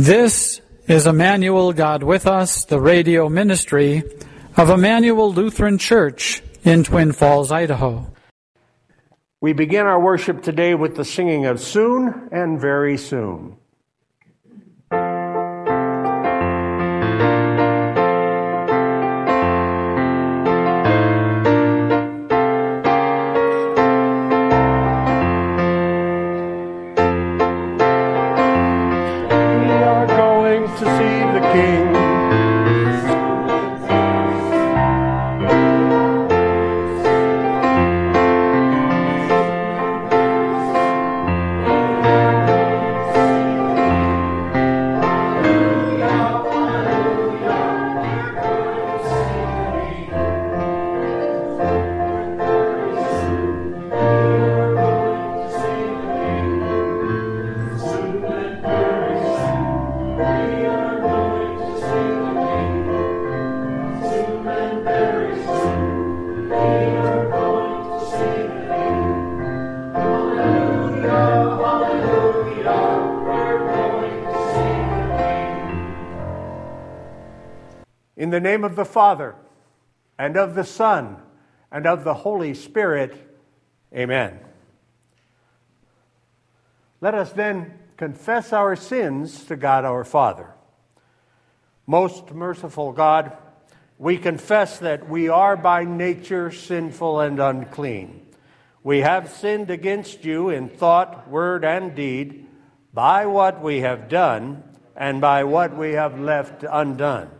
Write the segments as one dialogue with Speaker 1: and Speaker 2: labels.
Speaker 1: This is Immanuel God with Us, the radio ministry of Immanuel Lutheran Church in Twin Falls, Idaho.
Speaker 2: We begin our worship today with the singing of Soon and Very Soon. Name of the Father, and of the Son, and of the Holy Spirit, amen. Let us then confess our sins to God our Father. Most merciful God, we confess that we are by nature sinful and unclean. We have sinned against you in thought, word, and deed by what we have done and by what we have left undone.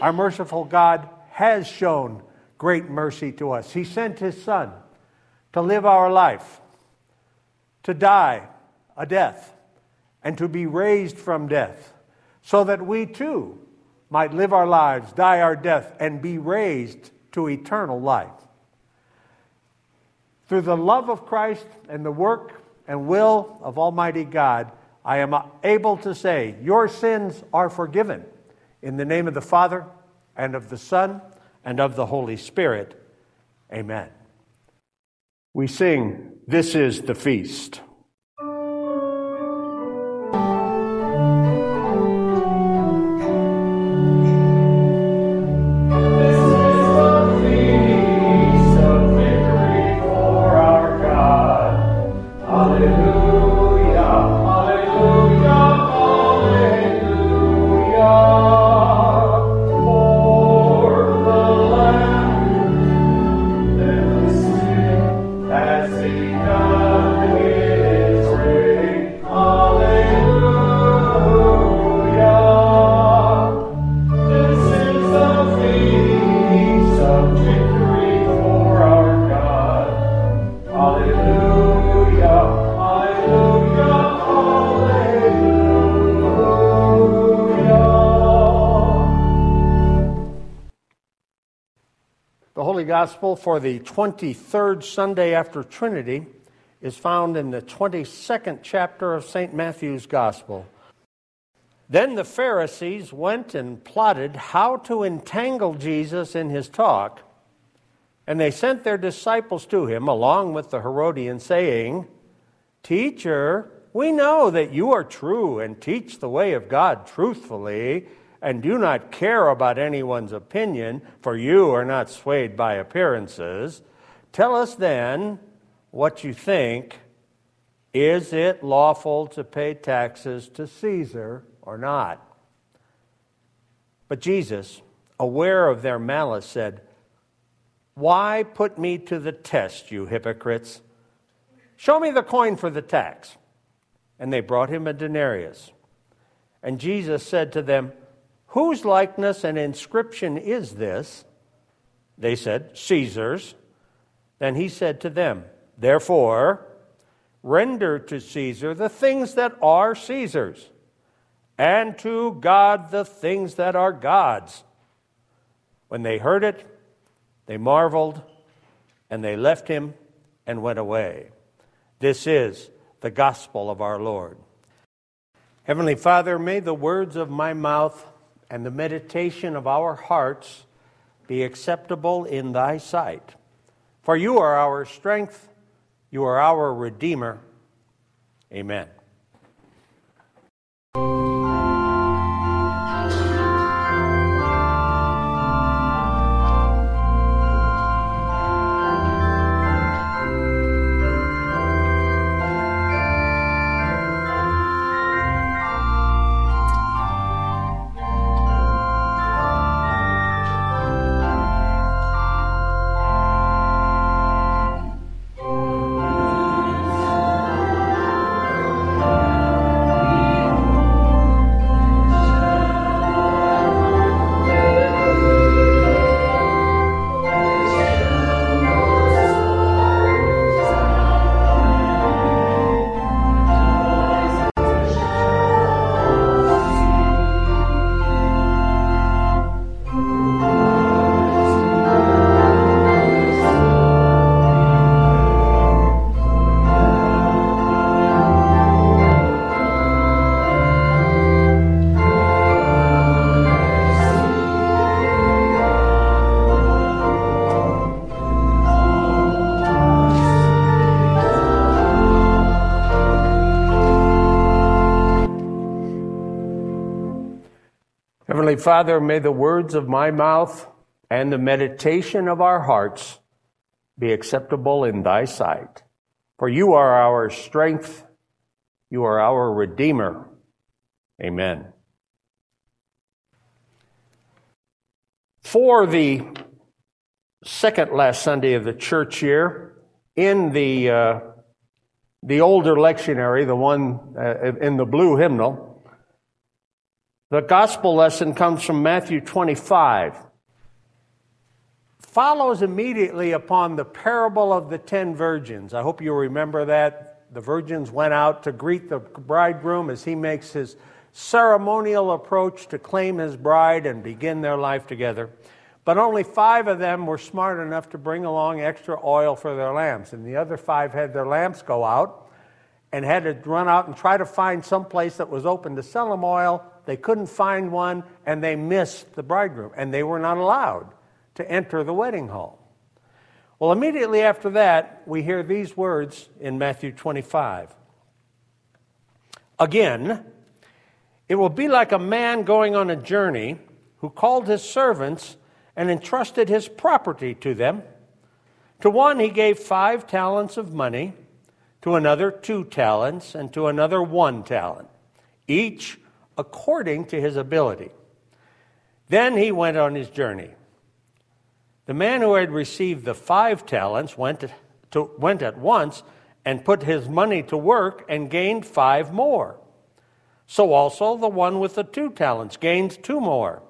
Speaker 2: Our merciful God has shown great mercy to us. He sent His Son to live our life, to die a death, and to be raised from death, so that we too might live our lives, die our death, and be raised to eternal life. Through the love of Christ and the work and will of Almighty God, I am able to say, Your sins are forgiven. In the name of the Father, and of the Son, and of the Holy Spirit. Amen. We sing, This is the Feast. Gospel for the 23rd Sunday after Trinity is found in the 22nd chapter of St. Matthew's Gospel. Then the Pharisees went and plotted how to entangle Jesus in his talk, and they sent their disciples to him along with the Herodians, saying, Teacher, we know that you are true and teach the way of God truthfully and do not care about anyone's opinion, for you are not swayed by appearances. Tell us then what you think. Is it lawful to pay taxes to Caesar or not? But Jesus, aware of their malice, said, Why put me to the test, you hypocrites? Show me the coin for the tax. And they brought him a denarius. And Jesus said to them, Whose likeness and inscription is this? They said, Caesar's. Then he said to them, Therefore, render to Caesar the things that are Caesar's, and to God the things that are God's. When they heard it, they marveled, and they left him and went away. This is the gospel of our Lord. Heavenly Father, may the words of my mouth and the meditation of our hearts be acceptable in thy sight. For you are our strength, you are our Redeemer. Amen. Father, may the words of my mouth and the meditation of our hearts be acceptable in thy sight. For you are our strength, you are our Redeemer. Amen. For the second last Sunday of the church year, in the, uh, the older lectionary, the one uh, in the blue hymnal, the gospel lesson comes from Matthew 25. Follows immediately upon the parable of the ten virgins. I hope you remember that. The virgins went out to greet the bridegroom as he makes his ceremonial approach to claim his bride and begin their life together. But only five of them were smart enough to bring along extra oil for their lamps, and the other five had their lamps go out and had to run out and try to find some place that was open to sell them oil they couldn't find one, and they missed the bridegroom, and they were not allowed to enter the wedding hall. Well, immediately after that, we hear these words in Matthew 25. Again, it will be like a man going on a journey who called his servants and entrusted his property to them. To one he gave five talents of money, to another two talents, and to another one talent, each according to his ability. Then he went on his journey. The man who had received the five talents went, to, went at once and put his money to work and gained five more. So also the one with the two talents gained two more.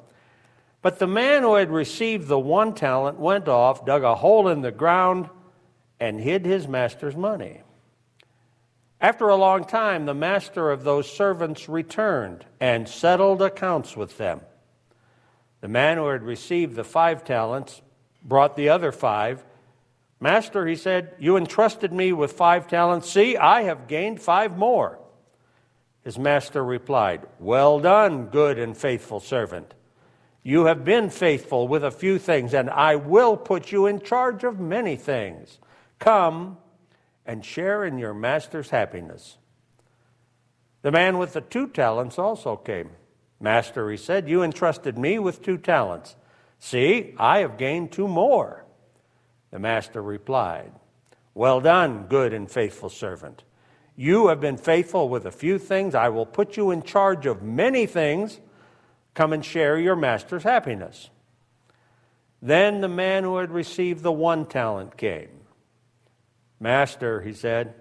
Speaker 2: But the man who had received the one talent went off, dug a hole in the ground, and hid his master's money. After a long time, the master of those servants returned and settled accounts with them. The man who had received the five talents brought the other five. Master, he said, you entrusted me with five talents. See, I have gained five more. His master replied, Well done, good and faithful servant. You have been faithful with a few things, and I will put you in charge of many things. Come and share in your master's happiness. The man with the two talents also came. Master, he said, you entrusted me with two talents. See, I have gained two more. The master replied, Well done, good and faithful servant. You have been faithful with a few things. I will put you in charge of many things. Come and share your master's happiness. Then the man who had received the one talent came. Master, he said,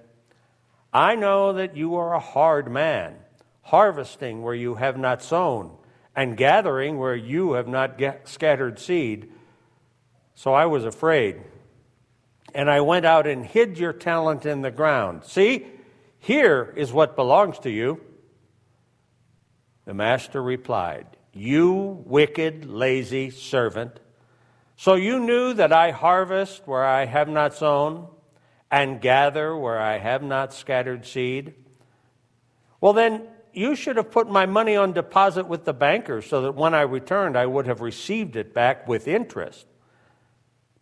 Speaker 2: I know that you are a hard man, harvesting where you have not sown, and gathering where you have not scattered seed. So I was afraid. And I went out and hid your talent in the ground. See, here is what belongs to you. The master replied, You wicked, lazy servant. So you knew that I harvest where I have not sown, and gather where I have not scattered seed? Well, then you should have put my money on deposit with the banker so that when I returned, I would have received it back with interest.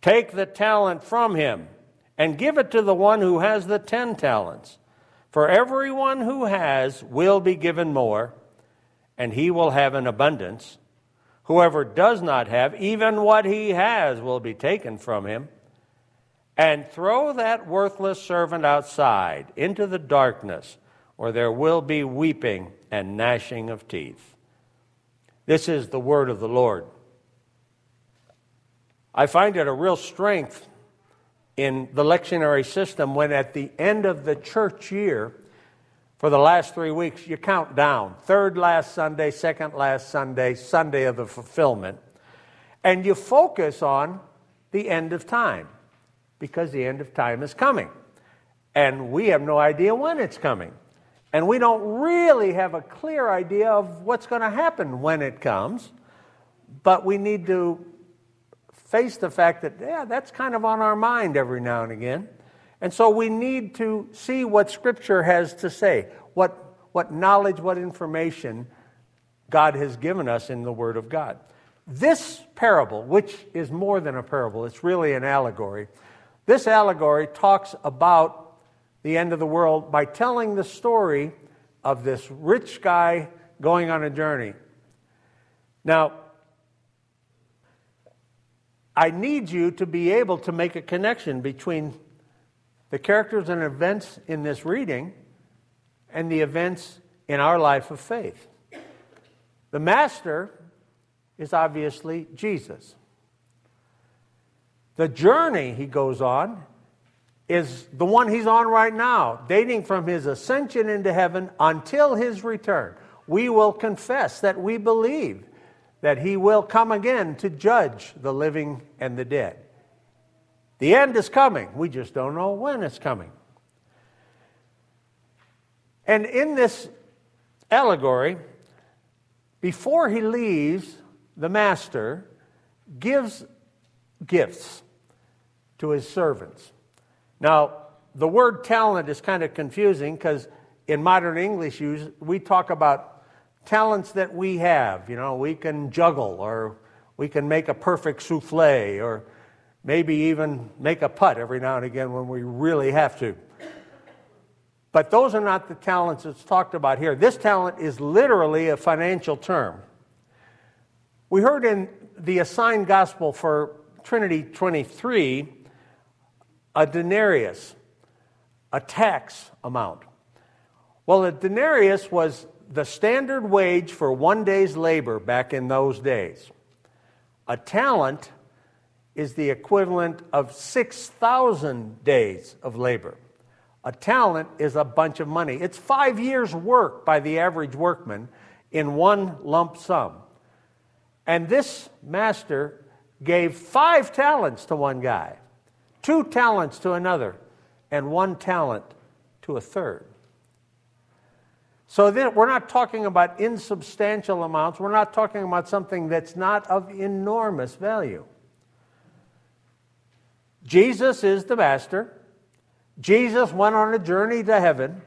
Speaker 2: Take the talent from him and give it to the one who has the ten talents. For everyone who has will be given more, and he will have an abundance. Whoever does not have, even what he has will be taken from him. And throw that worthless servant outside into the darkness, where there will be weeping and gnashing of teeth. This is the word of the Lord. I find it a real strength in the lectionary system when at the end of the church year, for the last three weeks, you count down third last Sunday, second last Sunday, Sunday of the fulfillment, and you focus on the end of time because the end of time is coming. And we have no idea when it's coming. And we don't really have a clear idea of what's going to happen when it comes, but we need to face the fact that, yeah, that's kind of on our mind every now and again. And so we need to see what Scripture has to say, what, what knowledge, what information God has given us in the Word of God. This parable, which is more than a parable, it's really an allegory. This allegory talks about the end of the world by telling the story of this rich guy going on a journey. Now, I need you to be able to make a connection between the characters and events in this reading and the events in our life of faith. The master is obviously Jesus. The journey he goes on is the one he's on right now, dating from his ascension into heaven until his return. We will confess that we believe that he will come again to judge the living and the dead. The end is coming. We just don't know when it's coming. And in this allegory, before he leaves, the master gives gifts to his servants. Now, the word talent is kind of confusing because in modern English use, we talk about talents that we have. You know, we can juggle or we can make a perfect souffle or maybe even make a putt every now and again when we really have to. But those are not the talents that's talked about here. This talent is literally a financial term. We heard in the assigned gospel for Trinity 23 a denarius, a tax amount. Well, a denarius was the standard wage for one day's labor back in those days. A talent is the equivalent of 6,000 days of labor. A talent is a bunch of money. It's five years' work by the average workman in one lump sum. And this master gave five talents to one guy, two talents to another, and one talent to a third. So then we're not talking about insubstantial amounts. We're not talking about something that's not of enormous value. Jesus is the master. Jesus went on a journey to heaven.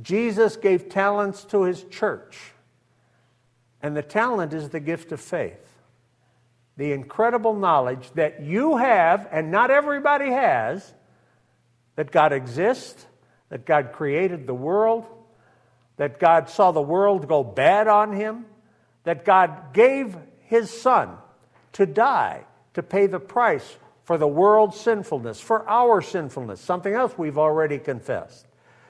Speaker 2: Jesus gave talents to his church. And the talent is the gift of faith. The incredible knowledge that you have, and not everybody has, that God exists, that God created the world, that God saw the world go bad on him, that God gave his son to die to pay the price for the world's sinfulness, for our sinfulness, something else we've already confessed.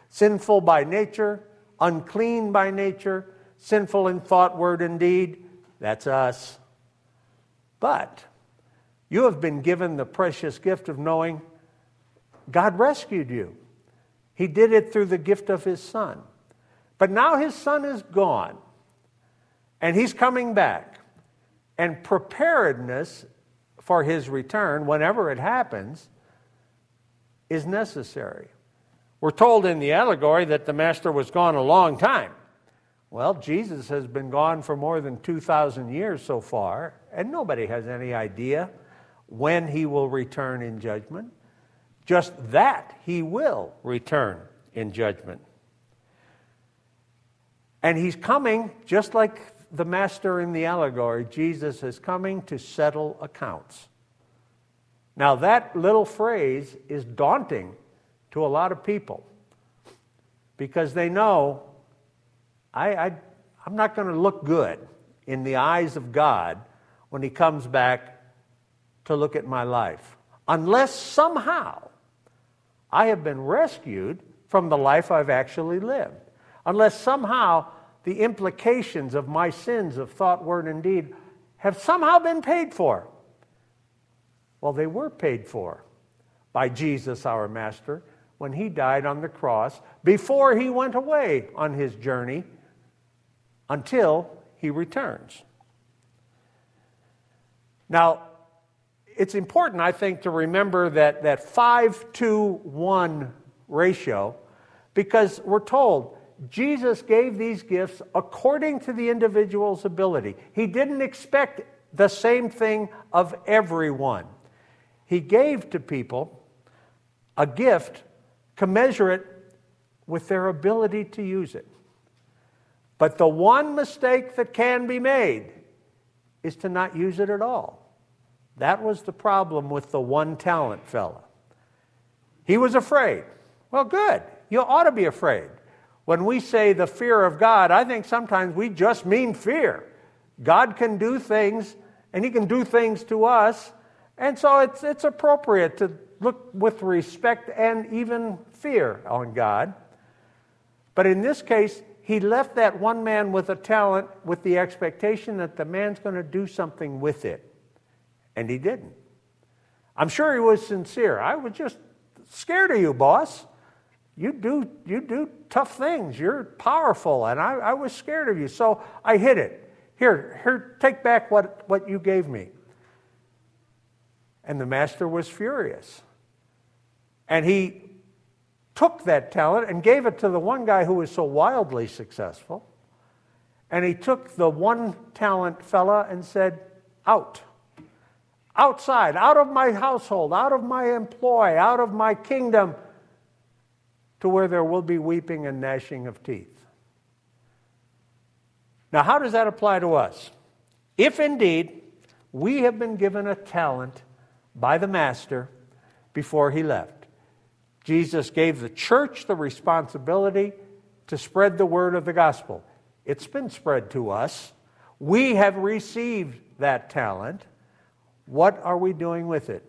Speaker 2: Sinful by nature, unclean by nature, sinful in thought, word, and deed. That's us. But you have been given the precious gift of knowing God rescued you. He did it through the gift of His Son. But now his son is gone, and he's coming back. And preparedness for his return, whenever it happens, is necessary. We're told in the allegory that the master was gone a long time. Well, Jesus has been gone for more than 2,000 years so far, and nobody has any idea when he will return in judgment. Just that he will return in judgment. And he's coming, just like the master in the allegory, Jesus is coming to settle accounts. Now, that little phrase is daunting to a lot of people because they know I, I, I'm not going to look good in the eyes of God when He comes back to look at my life. Unless somehow I have been rescued from the life I've actually lived. Unless somehow the implications of my sins of thought, word, and deed have somehow been paid for. Well, they were paid for by Jesus, our Master, when he died on the cross before he went away on his journey until he returns. Now, it's important, I think, to remember that, that 5 to 1 ratio because we're told Jesus gave these gifts according to the individual's ability. He didn't expect the same thing of everyone. He gave to people a gift commensurate with their ability to use it. But the one mistake that can be made is to not use it at all. That was the problem with the one talent fella. He was afraid. Well, good. You ought to be afraid. When we say the fear of God, I think sometimes we just mean fear. God can do things, and He can do things to us, and so it's, it's appropriate to look with respect and even fear on God. But in this case, he left that one man with a talent with the expectation that the man's going to do something with it. And he didn't. I'm sure he was sincere. I was just scared of you, boss. You do, you do tough things. You're powerful, and I, I was scared of you. So I hid it. Here, here, take back what, what you gave me. And the master was furious. And he took that talent and gave it to the one guy who was so wildly successful. And he took the one talent fella and said, Out. Outside, out of my household, out of my employ, out of my kingdom, to where there will be weeping and gnashing of teeth. Now, how does that apply to us? If indeed we have been given a talent by the Master before he left, Jesus gave the church the responsibility to spread the word of the gospel. It's been spread to us. We have received that talent. What are we doing with it?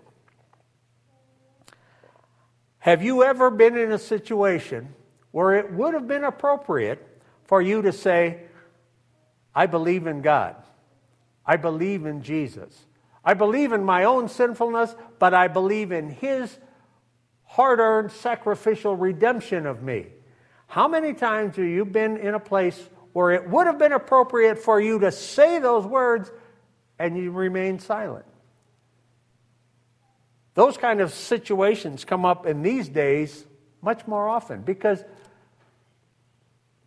Speaker 2: Have you ever been in a situation where it would have been appropriate for you to say, I believe in God. I believe in Jesus. I believe in my own sinfulness, but I believe in His hard earned sacrificial redemption of me. How many times have you been in a place where it would have been appropriate for you to say those words and you remain silent? Those kind of situations come up in these days much more often because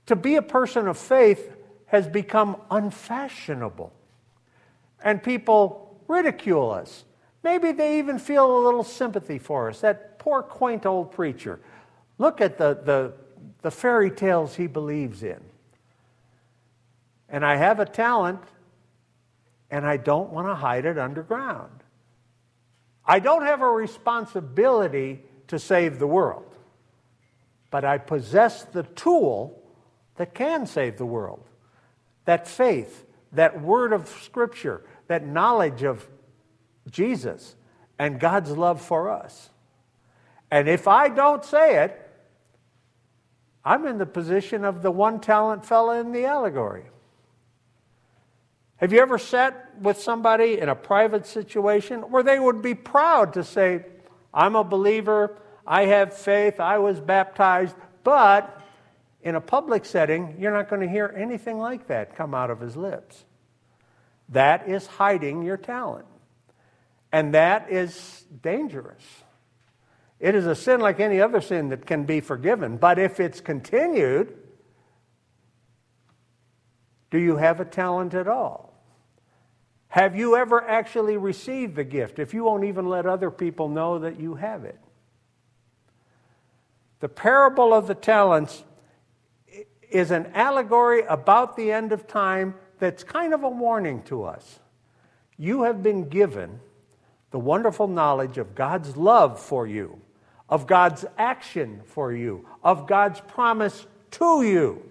Speaker 2: to be a person of faith has become unfashionable. And people ridicule us. Maybe they even feel a little sympathy for us. That poor, quaint old preacher. Look at the, the, the fairy tales he believes in. And I have a talent, and I don't want to hide it underground. I don't have a responsibility to save the world, but I possess the tool that can save the world that faith, that word of Scripture, that knowledge of Jesus and God's love for us. And if I don't say it, I'm in the position of the one talent fella in the allegory. Have you ever sat with somebody in a private situation where they would be proud to say, I'm a believer, I have faith, I was baptized, but in a public setting, you're not going to hear anything like that come out of his lips. That is hiding your talent. And that is dangerous. It is a sin like any other sin that can be forgiven. But if it's continued, Do you have a talent at all? Have you ever actually received the gift if you won't even let other people know that you have it? The parable of the talents is an allegory about the end of time that's kind of a warning to us. You have been given the wonderful knowledge of God's love for you, of God's action for you, of God's promise to you.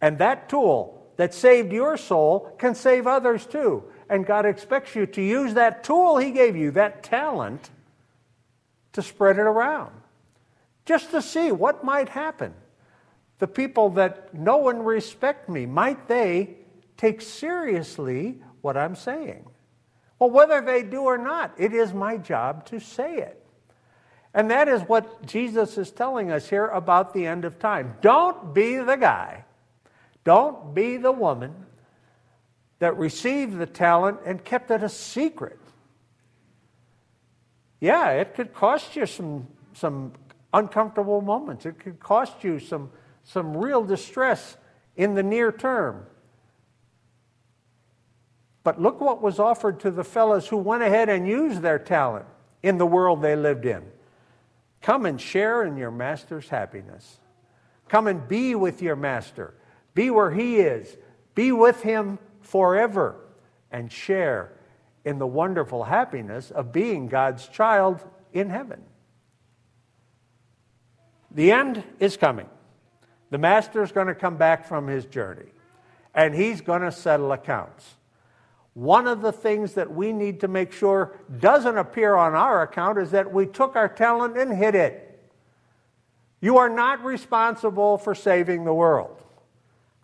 Speaker 2: And that tool that saved your soul can save others too. And God expects you to use that tool He gave you, that talent, to spread it around, just to see what might happen. The people that know and respect me, might they take seriously what I'm saying? Well, whether they do or not, it is my job to say it. And that is what Jesus is telling us here about the end of time. Don't be the guy, don't be the woman that received the talent and kept it a secret. Yeah, it could cost you some, some uncomfortable moments, it could cost you some, some real distress in the near term. But look what was offered to the fellows who went ahead and used their talent in the world they lived in. Come and share in your master's happiness. Come and be with your master. Be where he is. Be with him forever and share in the wonderful happiness of being God's child in heaven. The end is coming. The master is going to come back from his journey and he's going to settle accounts. One of the things that we need to make sure doesn't appear on our account is that we took our talent and hid it. You are not responsible for saving the world.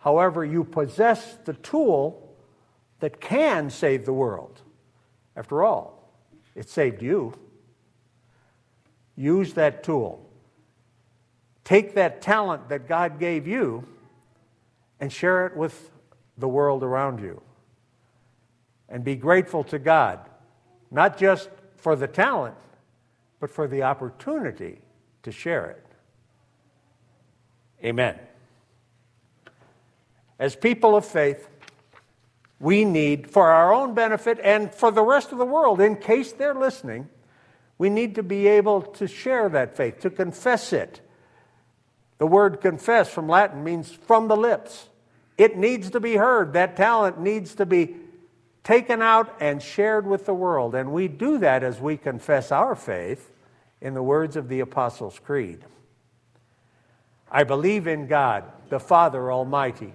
Speaker 2: However, you possess the tool that can save the world. After all, it saved you. Use that tool. Take that talent that God gave you and share it with the world around you and be grateful to God, not just for the talent, but for the opportunity to share it. Amen. As people of faith, we need, for our own benefit and for the rest of the world, in case they're listening, we need to be able to share that faith, to confess it. The word confess from Latin means from the lips. It needs to be heard. That talent needs to be taken out and shared with the world. And we do that as we confess our faith in the words of the Apostles' Creed. I believe in God, the Father Almighty,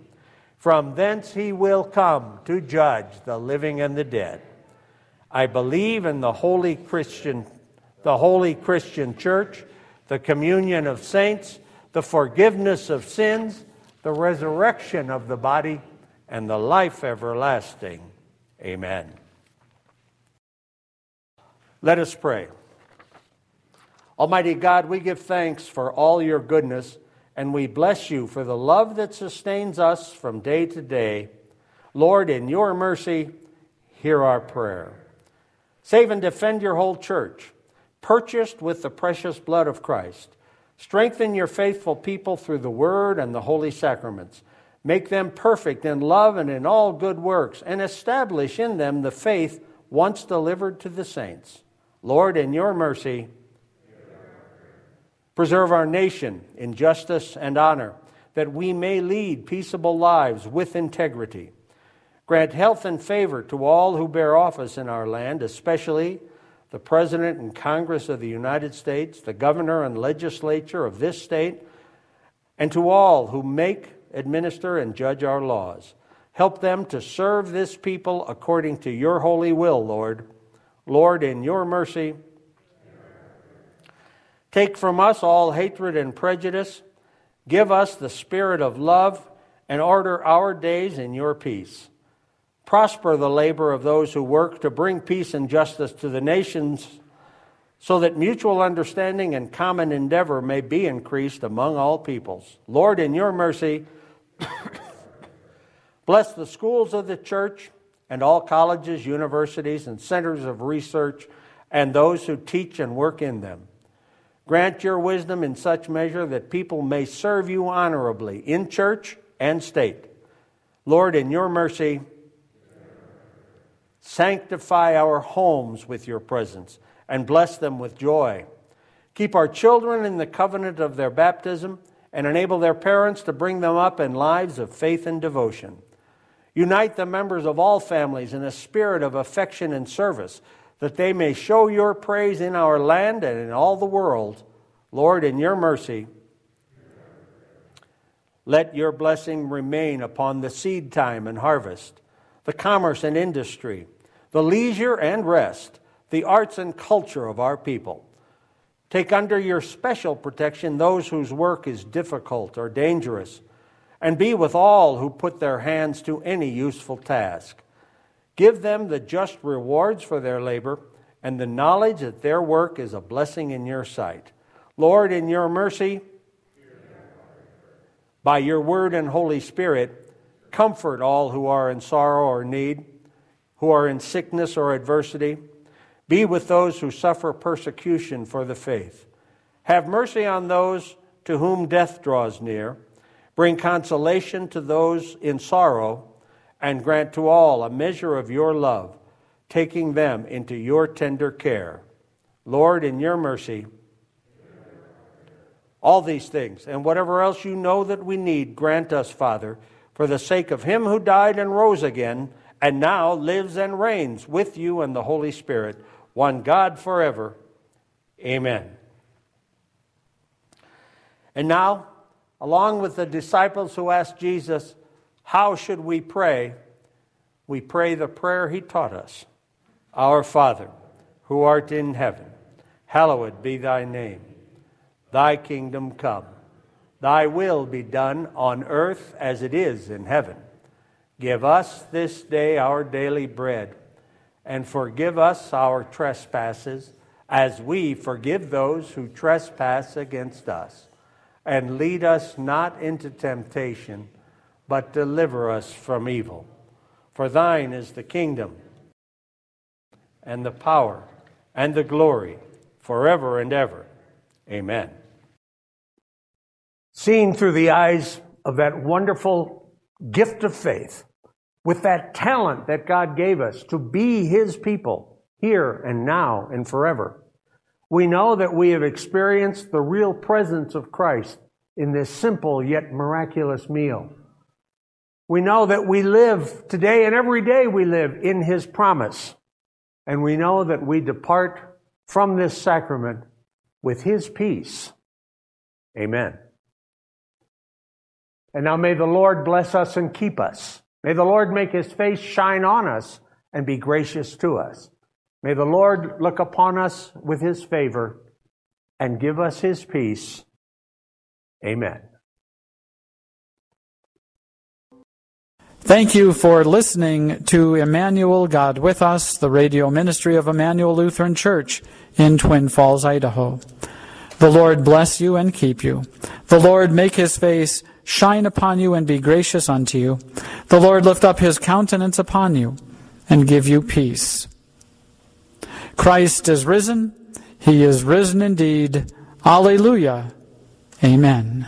Speaker 2: From thence he will come to judge the living and the dead. I believe in the holy Christian, the holy Christian church, the communion of saints, the forgiveness of sins, the resurrection of the body, and the life everlasting. Amen. Let us pray. Almighty God, we give thanks for all your goodness, and we bless you for the love that sustains us from day to day. Lord, in your mercy, hear our prayer. Save and defend your whole church, purchased with the precious blood of Christ. Strengthen your faithful people through the word and the holy sacraments Make them perfect in love and in all good works, and establish in them the faith once delivered to the saints. Lord, in your mercy, preserve our nation in justice and honor, that we may lead peaceable lives with integrity. Grant health and favor to all who bear office in our land, especially the President and Congress of the United States, the Governor and Legislature of this state, and to all who make administer, and judge our laws. Help them to serve this people according to your holy will, Lord. Lord, in your mercy, take from us all hatred and prejudice. Give us the spirit of love and order our days in your peace. Prosper the labor of those who work to bring peace and justice to the nations, so that mutual understanding and common endeavor may be increased among all peoples. Lord, in your mercy, bless the schools of the church and all colleges, universities, and centers of research, and those who teach and work in them. Grant your wisdom in such measure that people may serve you honorably in church and state. Lord, in your mercy, sanctify our homes with your presence and bless them with joy. Keep our children in the covenant of their baptism and enable their parents to bring them up in lives of faith and devotion. Unite the members of all families in a spirit of affection and service that they may show your praise in our land and in all the world. Lord, in your mercy, let your blessing remain upon the seed time and harvest, the commerce and industry, the leisure and rest, the arts and culture of our people. Take under your special protection those whose work is difficult or dangerous, and be with all who put their hands to any useful task. Give them the just rewards for their labor and the knowledge that their work is a blessing in your sight. Lord, in your mercy, by your word and Holy Spirit, comfort all who are in sorrow or need, who are in sickness or adversity. Be with those who suffer persecution for the faith. Have mercy on those to whom death draws near. Bring consolation to those in sorrow and grant to all a measure of your love, taking them into your tender care. Lord, in your mercy, all these things and whatever else you know that we need, grant us, Father, for the sake of him who died and rose again, and now lives and reigns with you and the Holy Spirit, one God forever. Amen. And now, along with the disciples who asked Jesus, How should we pray? we pray the prayer he taught us Our Father, who art in heaven, hallowed be thy name. Thy kingdom come. Thy will be done on earth as it is in heaven. Give us this day our daily bread, and forgive us our trespasses as we forgive those who trespass against us and lead us not into temptation, but deliver us from evil. For thine is the kingdom, and the power, and the glory, forever and ever. Amen. Seen through the eyes of that wonderful gift of faith, with that talent that God gave us to be His people here and now and forever, we know that we have experienced the real presence of Christ in this simple yet miraculous meal. We know that we live today and every day we live in His promise. And we know that we depart from this sacrament with His peace. Amen. And now may the Lord bless us and keep us. May the Lord make His face shine on us and be gracious to us. May the Lord look upon us with His favor and give us His peace. Amen.
Speaker 1: Thank you for listening to Immanuel God with Us, the radio ministry of Immanuel Lutheran Church in Twin Falls, Idaho. The Lord bless you and keep you. The Lord make his face shine upon you and be gracious unto you. The Lord lift up his countenance upon you and give you peace. Christ is risen. He is risen indeed. Alleluia. Amen.